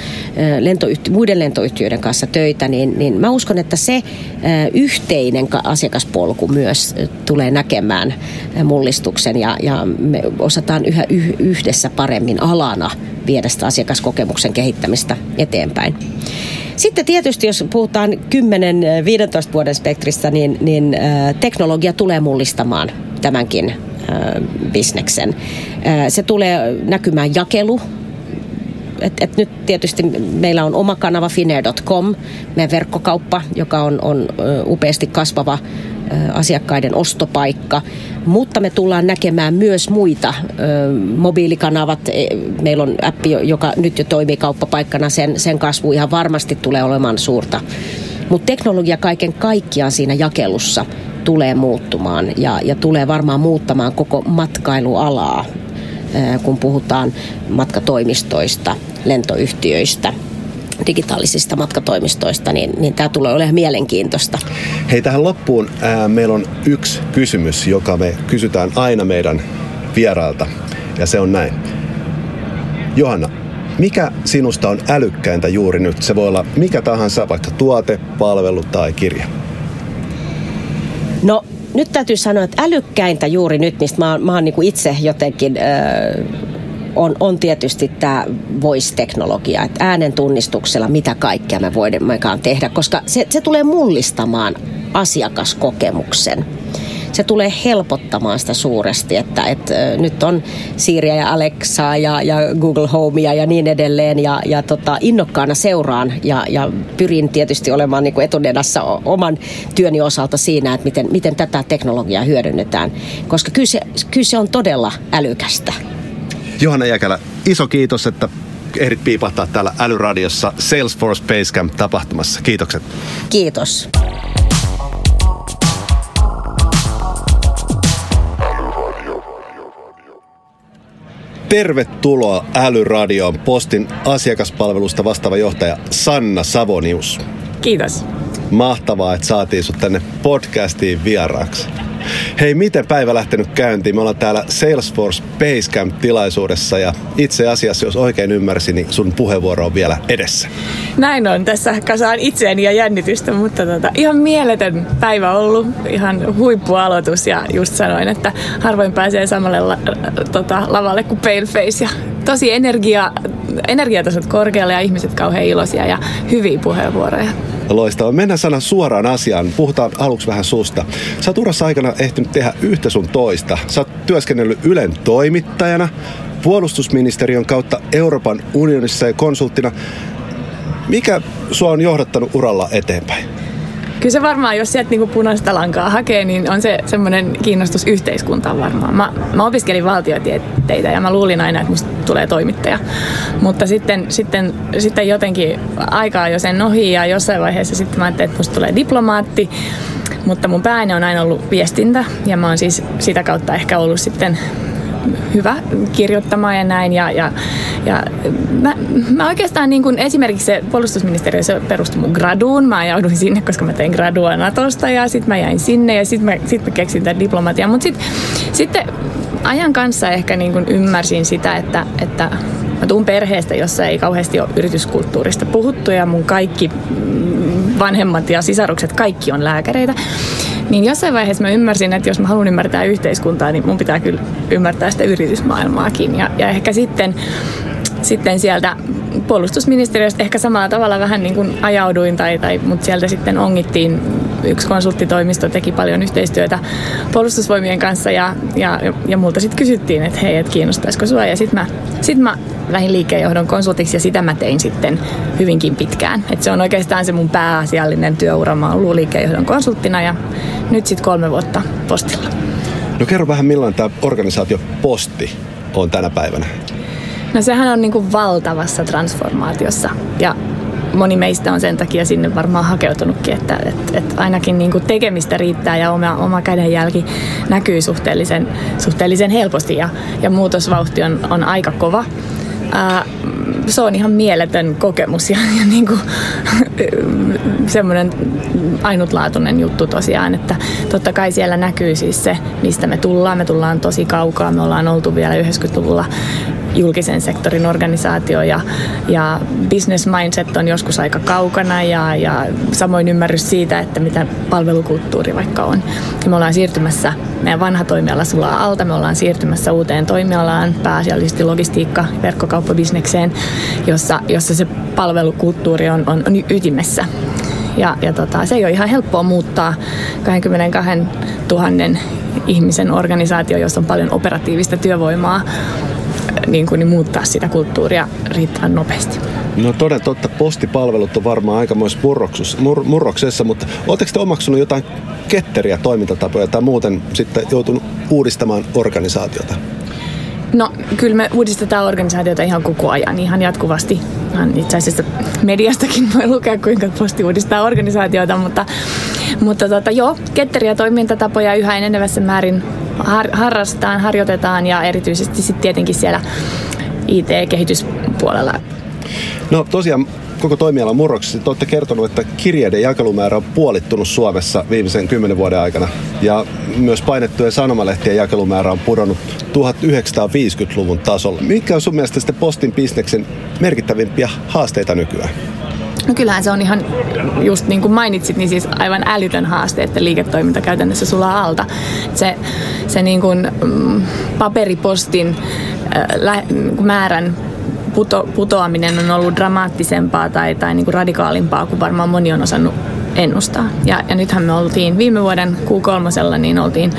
lentoyhti- muiden lentoyhtiöiden kanssa töitä, niin, niin mä uskon, että se yhteinen asiakaspolku myös tulee näkemään mullistuksen ja, ja me osataan yhä yhdessä paremmin alana viedä sitä asiakaskokemuksen kehittämistä eteenpäin. Sitten tietysti, jos puhutaan 10-15 vuoden spektristä, niin, niin äh, teknologia tulee mullistamaan tämänkin äh, bisneksen. Äh, se tulee näkymään jakelu, et, et nyt tietysti meillä on oma kanava Finnair.com, meidän verkkokauppa, joka on, on upeasti kasvava asiakkaiden ostopaikka, mutta me tullaan näkemään myös muita mobiilikanavat. E, meillä on appi, joka nyt jo toimii kauppapaikkana, sen, sen kasvu ihan varmasti tulee olemaan suurta. Mutta teknologia kaiken kaikkiaan siinä jakelussa tulee muuttumaan ja, ja tulee varmaan muuttamaan koko matkailualaa, kun puhutaan matkatoimistoista, lentoyhtiöistä – digitaalisista matkatoimistoista, niin, niin tämä tulee olemaan mielenkiintoista. Hei, tähän loppuun ää, meillä on yksi kysymys, joka me kysytään aina meidän vierailta, ja se on näin. Johanna, mikä sinusta on älykkäintä juuri nyt? Se voi olla mikä tahansa, vaikka tuote, palvelu tai kirja. No nyt täytyy sanoa, että älykkäintä juuri nyt, mistä mä, mä oon niin itse jotenkin äh, on, on tietysti tämä voice-teknologia, että äänen tunnistuksella mitä kaikkea me voidaan tehdä, koska se, se tulee mullistamaan asiakaskokemuksen se tulee helpottamaan sitä suuresti, että, että nyt on Siriä ja Alexaa ja, ja Google Homea ja niin edelleen ja, ja tota, innokkaana seuraan ja, ja pyrin tietysti olemaan niin kuin etunenässä oman työni osalta siinä, että miten, miten tätä teknologiaa hyödynnetään, koska kyllä se, kyllä se on todella älykästä. Johanna Jäkälä, iso kiitos, että ehdit piipahtaa täällä Älyradiossa Salesforce Basecamp tapahtumassa. Kiitokset. Kiitos. Tervetuloa Älyradioon Postin asiakaspalvelusta vastaava johtaja Sanna Savonius. Kiitos. Mahtavaa, että saatiin sut tänne podcastiin vieraaksi. Hei, miten päivä lähtenyt käyntiin? Me ollaan täällä Salesforce Basecamp-tilaisuudessa ja itse asiassa, jos oikein ymmärsin, niin sun puheenvuoro on vielä edessä. Näin on. Tässä kasaan itseäni ja jännitystä, mutta tota, ihan mieletön päivä ollut. Ihan huippualoitus ja just sanoin, että harvoin pääsee samalle la, tota, lavalle kuin Paleface ja tosi energia, energiatasot korkealle ja ihmiset kauhean iloisia ja hyviä puheenvuoroja. Loistava. Mennään sana suoraan asiaan. Puhutaan aluksi vähän susta. Sä oot urassa aikana ehtinyt tehdä yhtä sun toista. Sä oot työskennellyt Ylen toimittajana, puolustusministeriön kautta Euroopan unionissa ja konsulttina. Mikä sua on johdattanut uralla eteenpäin? kyllä se varmaan, jos sieltä niinku punaista lankaa hakee, niin on se semmoinen kiinnostus yhteiskuntaan varmaan. Mä, mä opiskelin valtiotieteitä ja mä luulin aina, että musta tulee toimittaja. Mutta sitten, sitten, sitten jotenkin aikaa jo sen ohi ja jossain vaiheessa sitten mä ajattelin, että musta tulee diplomaatti. Mutta mun pääni on aina ollut viestintä ja mä oon siis sitä kautta ehkä ollut sitten hyvä kirjoittamaan ja näin. Ja, ja, ja mä, mä oikeastaan niin kuin esimerkiksi se puolustusministeriö se perustui mun graduun. Mä jouduin sinne, koska mä tein gradua Natosta ja sitten mä jäin sinne ja sitten mä, sit mä keksin tämän diplomatian. Mutta sitten sitten ajan kanssa ehkä niin kuin ymmärsin sitä, että, että mä tuun perheestä, jossa ei kauheasti ole yrityskulttuurista puhuttu ja mun kaikki mm, vanhemmat ja sisarukset, kaikki on lääkäreitä. Niin jossain vaiheessa mä ymmärsin, että jos mä haluan ymmärtää yhteiskuntaa, niin mun pitää kyllä ymmärtää sitä yritysmaailmaakin. Ja, ja ehkä sitten, sitten sieltä puolustusministeriöstä ehkä samalla tavalla vähän niin kuin ajauduin, tai, tai, mutta sieltä sitten ongittiin. Yksi konsulttitoimisto teki paljon yhteistyötä puolustusvoimien kanssa ja, ja, ja multa sitten kysyttiin, että hei, että kiinnostaisiko sua. Ja sitten mä, sit mä lähdin liikkeenjohdon konsultiksi ja sitä mä tein sitten hyvinkin pitkään. Et se on oikeastaan se mun pääasiallinen työura. Mä oon liikkeenjohdon konsulttina ja nyt sitten kolme vuotta postilla. No kerro vähän millainen tämä organisaatio Posti on tänä päivänä? No sehän on niin kuin valtavassa transformaatiossa ja moni meistä on sen takia sinne varmaan hakeutunutkin, että, että, että ainakin niin kuin tekemistä riittää ja oma, oma kädenjälki näkyy suhteellisen, suhteellisen helposti ja, ja muutosvauhti on, on aika kova. Ää, se on ihan mieletön kokemus ja, ja niin kuin, semmoinen ainutlaatuinen juttu tosiaan, että totta kai siellä näkyy siis se, mistä me tullaan. Me tullaan tosi kaukaa, me ollaan oltu vielä 90-luvulla julkisen sektorin organisaatio ja, ja business mindset on joskus aika kaukana ja, ja samoin ymmärrys siitä, että mitä palvelukulttuuri vaikka on. Ja me ollaan siirtymässä, meidän vanha toimiala sulaa alta, me ollaan siirtymässä uuteen toimialaan, pääasiallisesti logistiikka, verkkokauppabisnekseen, jossa, jossa se palvelukulttuuri on, on, on ytimessä. Ja, ja tota, se ei ole ihan helppoa muuttaa 22 000 ihmisen organisaatio, jossa on paljon operatiivista työvoimaa niin kuin, niin muuttaa sitä kulttuuria riittävän nopeasti. No toden totta, postipalvelut on varmaan aikamoissa mur, murroksessa, mutta oletteko te omaksunut jotain ketteriä toimintatapoja tai muuten sitten joutunut uudistamaan organisaatiota? No kyllä me uudistetaan organisaatiota ihan koko ajan, ihan jatkuvasti. Itse asiassa mediastakin voi lukea, kuinka posti uudistaa organisaatiota, mutta, mutta tota, joo, ketteriä toimintatapoja yhä enenevässä määrin har, harrastetaan, harjoitetaan ja erityisesti sitten tietenkin siellä IT-kehityspuolella. No tosiaan koko toimialan murroksessa te olette kertonut, että kirjeiden jakelumäärä on puolittunut Suomessa viimeisen kymmenen vuoden aikana. Ja myös painettujen sanomalehtien jakelumäärä on pudonnut 1950-luvun tasolle. Mikä on sun mielestä sitten postin bisneksen merkittävimpiä haasteita nykyään? No kyllähän se on ihan, just niin kuin mainitsit, niin siis aivan älytön haaste, että liiketoiminta käytännössä sulaa alta. Se, se niin kuin, mm, paperipostin äh, lä, määrän puto, putoaminen on ollut dramaattisempaa tai, tai niin kuin radikaalimpaa kuin varmaan moni on osannut ennustaa. Ja, ja nythän me oltiin viime vuoden Q3, niin oltiin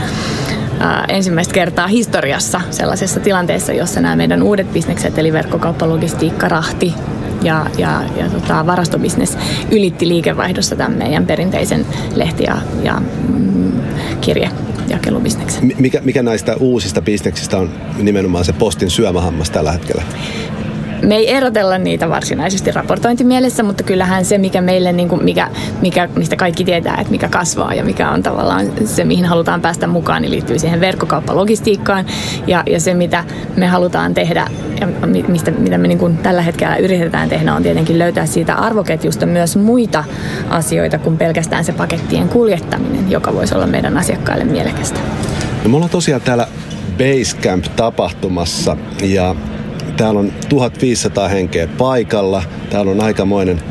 äh, ensimmäistä kertaa historiassa sellaisessa tilanteessa, jossa nämä meidän uudet bisnekset, eli verkkokauppa, logistiikka, rahti, ja, ja, ja tota, varastobisnes ylitti liikevaihdossa tämän meidän perinteisen lehti- ja, ja mm, kirjejakelubisneksen. Mikä, mikä näistä uusista bisneksistä on nimenomaan se postin syömähammas tällä hetkellä? Me ei erotella niitä varsinaisesti raportointimielessä, mutta kyllähän se, mikä meille, niin kuin, mikä, mikä, mistä kaikki tietää, että mikä kasvaa ja mikä on tavallaan se, mihin halutaan päästä mukaan, niin liittyy siihen verkkokauppalogistiikkaan. Ja, ja se, mitä me halutaan tehdä ja mistä, mitä me niin kuin tällä hetkellä yritetään tehdä, on tietenkin löytää siitä arvoketjusta myös muita asioita kuin pelkästään se pakettien kuljettaminen, joka voisi olla meidän asiakkaille mielekästä. No me ollaan tosiaan täällä Basecamp-tapahtumassa ja Täällä on 1500 henkeä paikalla. Täällä on aikamoinen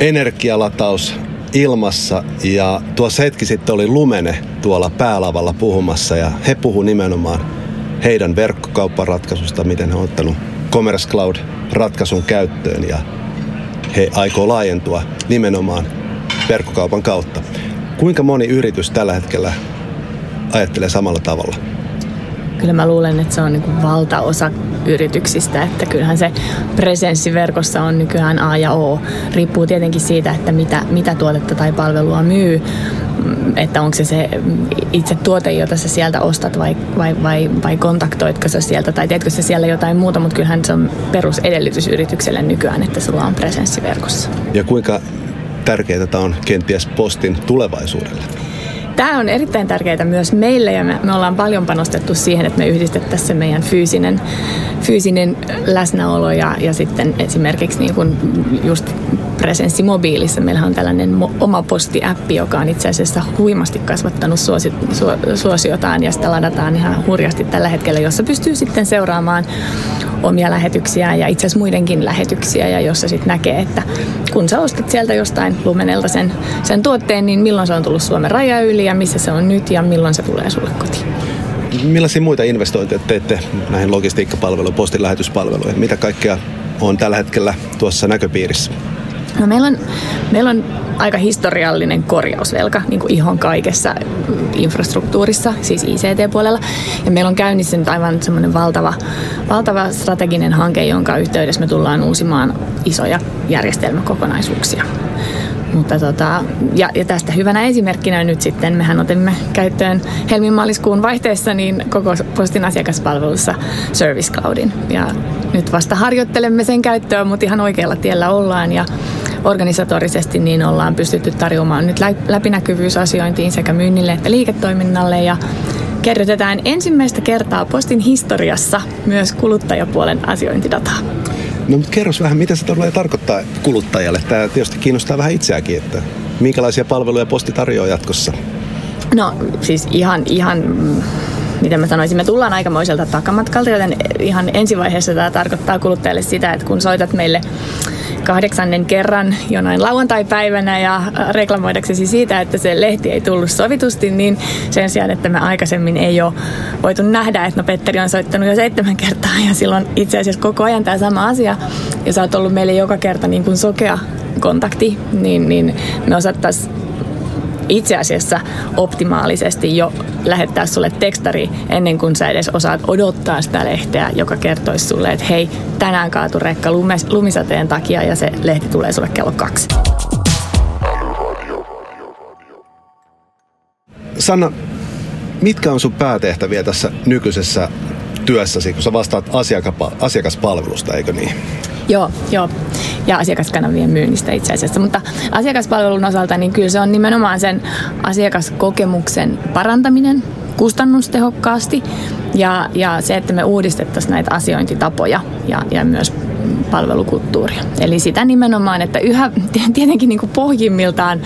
energialataus ilmassa ja tuossa hetki sitten oli Lumene tuolla päälavalla puhumassa ja he puhu nimenomaan heidän verkkokaupparatkaisusta, miten he on ottanut Commerce Cloud-ratkaisun käyttöön ja he aikoo laajentua nimenomaan verkkokaupan kautta. Kuinka moni yritys tällä hetkellä ajattelee samalla tavalla? Kyllä mä luulen, että se on niin valtaosa yrityksistä, että kyllähän se presenssi verkossa on nykyään A ja O. Riippuu tietenkin siitä, että mitä, mitä tuotetta tai palvelua myy, että onko se se itse tuote, jota sä sieltä ostat vai, vai, vai, vai kontaktoitko sä sieltä tai teetkö sä siellä jotain muuta, mutta kyllähän se on perusedellytys yritykselle nykyään, että sulla on presenssi verkossa. Ja kuinka tärkeää tämä on kenties postin tulevaisuudelle? Tämä on erittäin tärkeää myös meille ja me, me ollaan paljon panostettu siihen, että me yhdistettäisiin se meidän fyysinen, fyysinen läsnäolo ja, ja sitten esimerkiksi niin kuin just presenssi mobiilissa. Meillä on tällainen mo- oma postiäppi, joka on itse asiassa huimasti kasvattanut suosi, su, suosiotaan ja sitä ladataan ihan hurjasti tällä hetkellä, jossa pystyy sitten seuraamaan omia lähetyksiä ja itse asiassa muidenkin lähetyksiä ja jossa sitten näkee, että kun sä ostat sieltä jostain Lumenelta sen, sen tuotteen, niin milloin se on tullut Suomen raja yli ja missä se on nyt ja milloin se tulee sulle kotiin. Millaisia muita investointeja teette näihin logistiikkapalveluihin, postin lähetyspalveluihin? Mitä kaikkea on tällä hetkellä tuossa näköpiirissä? No meillä, on, meillä on aika historiallinen korjausvelka niin kuin ihan kaikessa infrastruktuurissa, siis ICT-puolella. Ja meillä on käynnissä nyt aivan semmoinen valtava, valtava strateginen hanke, jonka yhteydessä me tullaan uusimaan isoja järjestelmäkokonaisuuksia. Mutta tota, ja, ja, tästä hyvänä esimerkkinä nyt sitten mehän otimme käyttöön helmimaaliskuun vaihteessa niin koko postin asiakaspalvelussa Service Cloudin. Ja nyt vasta harjoittelemme sen käyttöä, mutta ihan oikealla tiellä ollaan ja organisatorisesti niin ollaan pystytty tarjoamaan nyt läpinäkyvyysasiointiin sekä myynnille että liiketoiminnalle ja kerrytetään ensimmäistä kertaa postin historiassa myös kuluttajapuolen asiointidataa. No mutta kerros vähän, mitä se tulee tarkoittaa kuluttajalle? Tämä tietysti kiinnostaa vähän itseäkin, että minkälaisia palveluja posti tarjoaa jatkossa? No siis ihan, ihan mitä mä sanoisin, me tullaan aikamoiselta takamatkalta, joten ihan ensivaiheessa tämä tarkoittaa kuluttajalle sitä, että kun soitat meille kahdeksannen kerran jonain lauantai-päivänä ja reklamoidaksesi siitä, että se lehti ei tullut sovitusti, niin sen sijaan, että me aikaisemmin ei ole voitu nähdä, että no Petteri on soittanut jo seitsemän kertaa ja silloin itse asiassa koko ajan tämä sama asia ja sä oot ollut meille joka kerta niin kuin sokea kontakti, niin, niin me osattaisiin itse asiassa optimaalisesti jo lähettää sulle tekstari ennen kuin sä edes osaat odottaa sitä lehteä, joka kertoisi sulle, että hei, tänään kaatu rekka lumisateen takia ja se lehti tulee sulle kello kaksi. Sanna, mitkä on sun päätehtäviä tässä nykyisessä työssäsi, kun sä vastaat asiakaspalvelusta, eikö niin? Joo, joo. Ja asiakaskanavien myynnistä itse asiassa. Mutta asiakaspalvelun osalta niin kyllä se on nimenomaan sen asiakaskokemuksen parantaminen kustannustehokkaasti ja, ja se, että me uudistettaisiin näitä asiointitapoja ja, ja myös palvelukulttuuria. Eli sitä nimenomaan, että yhä tietenkin niin kuin pohjimmiltaan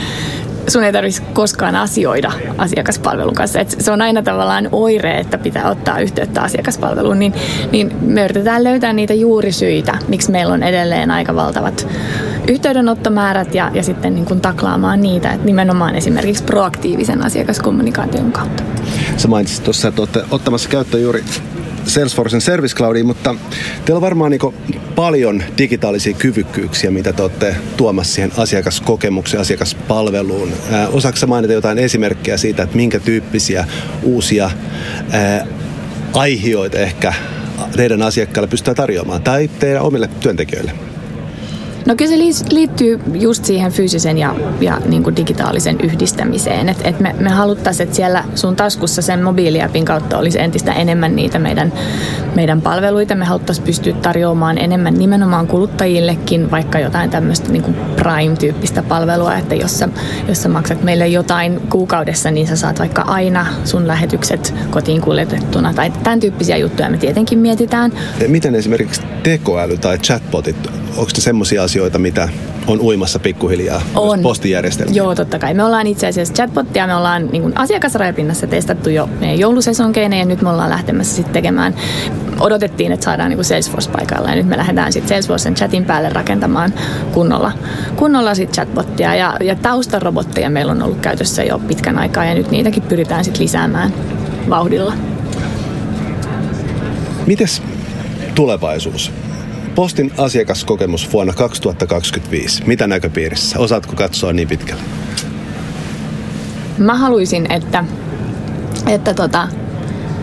sun ei tarvitsisi koskaan asioida asiakaspalvelun kanssa. Et se on aina tavallaan oire, että pitää ottaa yhteyttä asiakaspalveluun, niin, niin me yritetään löytää niitä juurisyitä, miksi meillä on edelleen aika valtavat yhteydenottomäärät ja, ja sitten niin kuin taklaamaan niitä, että nimenomaan esimerkiksi proaktiivisen asiakaskommunikaation kautta. Sä mainitsit tuossa, että olette ottamassa käyttöön juuri Salesforcen Service Cloudiin, mutta teillä on varmaan niin paljon digitaalisia kyvykkyyksiä, mitä te olette tuomassa siihen asiakaskokemukseen, asiakaspalveluun. Osaako mainita jotain esimerkkejä siitä, että minkä tyyppisiä uusia ää, aihioita ehkä teidän asiakkaille pystytään tarjoamaan tai teidän omille työntekijöille? No kyllä se liittyy just siihen fyysisen ja, ja niin kuin digitaalisen yhdistämiseen. Et, et me, me haluttaisiin, että siellä sun taskussa sen mobiiliapin kautta olisi entistä enemmän niitä meidän, meidän palveluita. Me haluttaisiin pystyä tarjoamaan enemmän nimenomaan kuluttajillekin vaikka jotain tämmöistä niin Prime-tyyppistä palvelua, että jos sä, jos sä maksat meille jotain kuukaudessa, niin sä saat vaikka aina sun lähetykset kotiin kuljetettuna tai tämän tyyppisiä juttuja me tietenkin mietitään. Miten esimerkiksi tekoäly tai chatbotit, onko ne semmoisia asioita, mitä on uimassa pikkuhiljaa on. postijärjestelmä. Joo, totta kai. Me ollaan itse asiassa chatbottia, me ollaan niin kuin asiakasrajapinnassa testattu jo meidän joulusesonkeina ja nyt me ollaan lähtemässä sitten tekemään, odotettiin, että saadaan niin Salesforce paikalla ja nyt me lähdetään sitten Salesforcen chatin päälle rakentamaan kunnolla, kunnolla sitten chatbottia ja, ja taustarobotteja meillä on ollut käytössä jo pitkän aikaa ja nyt niitäkin pyritään sitten lisäämään vauhdilla. Mites tulevaisuus? Postin asiakaskokemus vuonna 2025. Mitä näköpiirissä? Osaatko katsoa niin pitkälle? Mä haluaisin, että, että tota,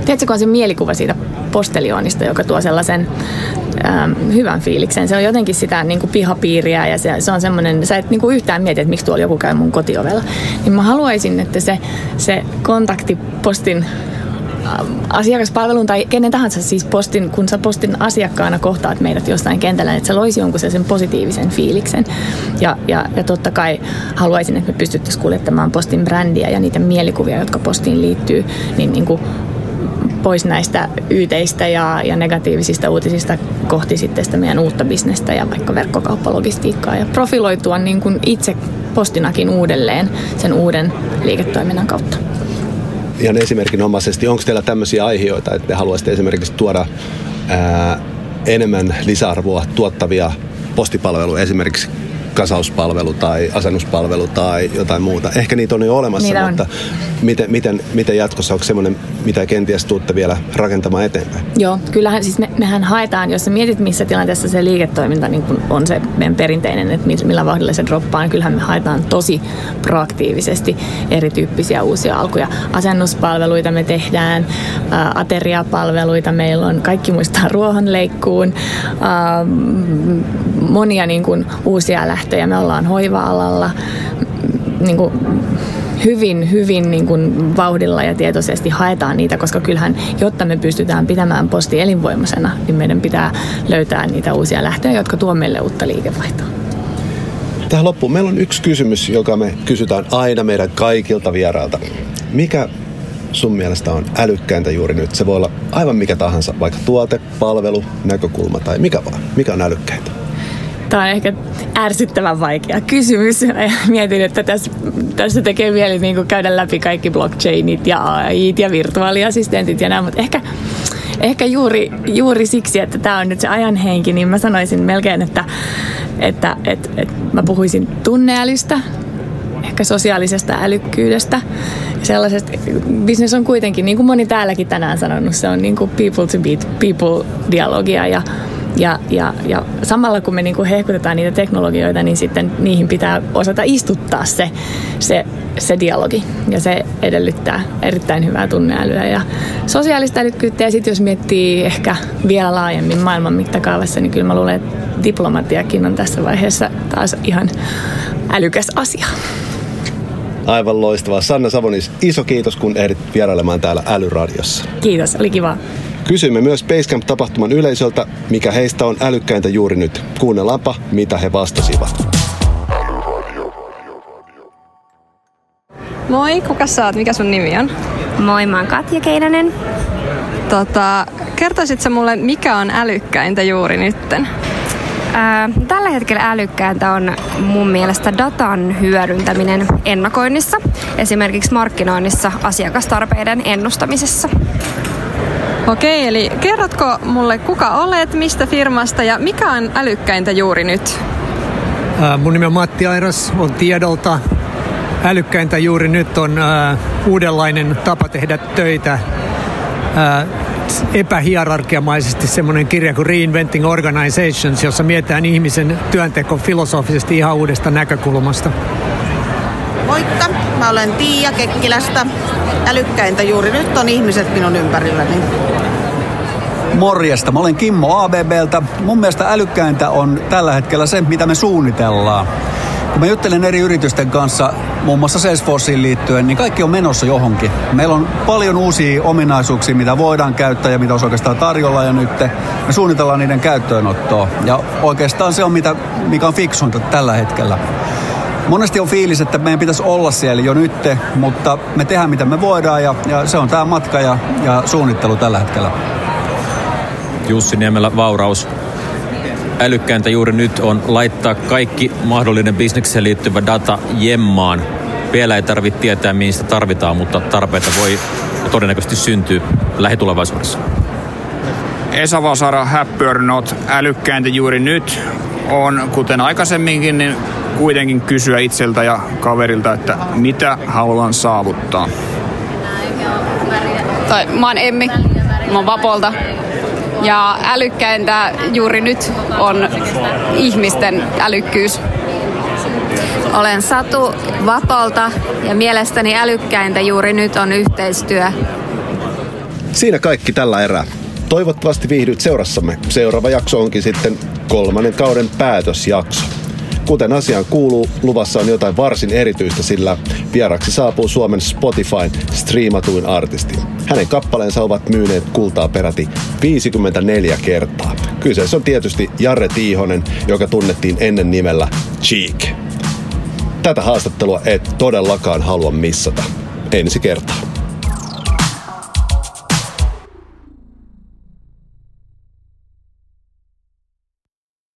tiedätkö, on se mielikuva siitä postelioonista, joka tuo sellaisen ähm, hyvän fiiliksen. Se on jotenkin sitä niin kuin pihapiiriä ja se, se on semmoinen, sä et niin kuin yhtään mieti, että miksi tuolla joku käy mun kotiovella. Niin mä haluaisin, että se, se kontakti postin asiakaspalvelun tai kenen tahansa siis postin, kun sä postin asiakkaana kohtaat meidät jostain kentällä, että se loisi jonkun sen positiivisen fiiliksen. Ja, ja, ja totta kai haluaisin, että me pystyttäisiin kuljettamaan postin brändiä ja niitä mielikuvia, jotka postiin liittyy, niin, niin kuin pois näistä yteistä ja, ja negatiivisista uutisista kohti sitten sitä meidän uutta bisnestä ja vaikka verkkokauppalogistiikkaa ja profiloitua niin kuin itse postinakin uudelleen sen uuden liiketoiminnan kautta ihan esimerkinomaisesti, onko teillä tämmöisiä aiheita, että te haluaisitte esimerkiksi tuoda ää, enemmän lisäarvoa tuottavia postipalveluja esimerkiksi kasauspalvelu tai asennuspalvelu tai jotain muuta. Ehkä niitä on jo olemassa, niitä mutta on. Miten, miten, miten jatkossa, onko semmoinen, mitä kenties tuutte vielä rakentamaan eteenpäin? Joo, kyllähän siis me, mehän haetaan, jos sä mietit missä tilanteessa se liiketoiminta niin kun on se meidän perinteinen, että millä vauhdilla se droppaa, niin kyllähän me haetaan tosi proaktiivisesti erityyppisiä uusia alkuja. Asennuspalveluita me tehdään, ä, ateriapalveluita meillä on, kaikki muistaa ruohonleikkuun, ä, monia niin kun, uusia lähtöjä. Me ollaan hoiva-alalla, niin kuin, hyvin, hyvin niin kuin vauhdilla ja tietoisesti haetaan niitä, koska kyllähän, jotta me pystytään pitämään posti elinvoimaisena, niin meidän pitää löytää niitä uusia lähtöjä, jotka tuo meille uutta liikevaihtoa. Tähän loppuun meillä on yksi kysymys, joka me kysytään aina meidän kaikilta vierailta. Mikä sun mielestä on älykkäintä juuri nyt? Se voi olla aivan mikä tahansa, vaikka tuote, palvelu, näkökulma tai mikä vaan. Mikä on älykkäintä? Tämä on ehkä ärsyttävän vaikea kysymys. Mietin, että tässä, tässä tekee mieli niin käydä läpi kaikki blockchainit ja AIt ja virtuaaliassistentit ja nämä, mutta ehkä, ehkä juuri, juuri siksi, että tämä on nyt se ajan henki, niin mä sanoisin melkein, että, että, että, että mä puhuisin tunneälystä, ehkä sosiaalisesta älykkyydestä. Sellaisesta, business on kuitenkin, niin kuin moni täälläkin tänään sanonut, se on niin kuin people to beat people dialogia ja ja, ja, ja samalla kun me niin kuin hehkutetaan niitä teknologioita, niin sitten niihin pitää osata istuttaa se, se, se dialogi. Ja se edellyttää erittäin hyvää tunneälyä ja sosiaalista älykkyyttä. Ja sitten jos miettii ehkä vielä laajemmin maailman mittakaavassa, niin kyllä mä luulen, että diplomatiakin on tässä vaiheessa taas ihan älykäs asia. Aivan loistavaa. Sanna Savonis, iso kiitos kun ehdit vierailemaan täällä Älyradiossa. Kiitos, oli kiva. Kysyimme myös Basecamp-tapahtuman yleisöltä, mikä heistä on älykkäintä juuri nyt. Kuunnellaanpa, mitä he vastasivat. Moi, kuka sä oot? Mikä sun nimi on? Moi, mä oon Katja Keinänen. Tota, kertoisitko mulle, mikä on älykkäintä juuri nytten? Ää, tällä hetkellä älykkääntä on mun mielestä datan hyödyntäminen ennakoinnissa, esimerkiksi markkinoinnissa asiakastarpeiden ennustamisessa. Okei, eli kerrotko mulle kuka olet, mistä firmasta ja mikä on älykkäintä juuri nyt? Mun nimi on Matti Airas, on tiedolta. Älykkäintä juuri nyt on uudenlainen tapa tehdä töitä. epähierarkiamaisesti semmoinen kirja kuin Reinventing Organizations, jossa mietitään ihmisen työnteko filosofisesti ihan uudesta näkökulmasta. Moikka, mä olen Tiia Kekkilästä. Älykkäintä juuri nyt on ihmiset minun ympärilläni. Morjesta, mä olen Kimmo ABBltä. Mun mielestä älykkäintä on tällä hetkellä se, mitä me suunnitellaan. Kun mä juttelen eri yritysten kanssa, muun muassa Salesforceen liittyen, niin kaikki on menossa johonkin. Meillä on paljon uusia ominaisuuksia, mitä voidaan käyttää ja mitä on oikeastaan tarjolla ja nyt me suunnitellaan niiden käyttöönottoa. Ja oikeastaan se on, mitä, mikä on fiksunta tällä hetkellä. Monesti on fiilis, että meidän pitäisi olla siellä jo nyt, mutta me tehdään mitä me voidaan ja, ja se on tämä matka ja, ja suunnittelu tällä hetkellä. Jussi Niemelä Vauraus. Älykkäintä juuri nyt on laittaa kaikki mahdollinen bisnekseen liittyvä data jemmaan. Vielä ei tarvitse tietää, mihin sitä tarvitaan, mutta tarpeita voi todennäköisesti syntyä lähitulevaisuudessa. Esa Vasara, Happy or Not, älykkäintä juuri nyt on, kuten aikaisemminkin, niin kuitenkin kysyä itseltä ja kaverilta, että mitä haluan saavuttaa. Tai, mä oon Emmi, mä oon Vapolta. Ja älykkäintä juuri nyt on ihmisten älykkyys. Olen Satu Vapolta ja mielestäni älykkäintä juuri nyt on yhteistyö. Siinä kaikki tällä erää. Toivottavasti viihdyt seurassamme. Seuraava jakso onkin sitten kolmannen kauden päätösjakso. Kuten asiaan kuuluu, luvassa on jotain varsin erityistä, sillä vieraksi saapuu Suomen Spotifyn striimatuin artisti. Hänen kappaleensa ovat myyneet kultaa peräti 54 kertaa. Kyseessä on tietysti Jarre Tiihonen, joka tunnettiin ennen nimellä Cheek. Tätä haastattelua et todellakaan halua missata. Ensi kertaa.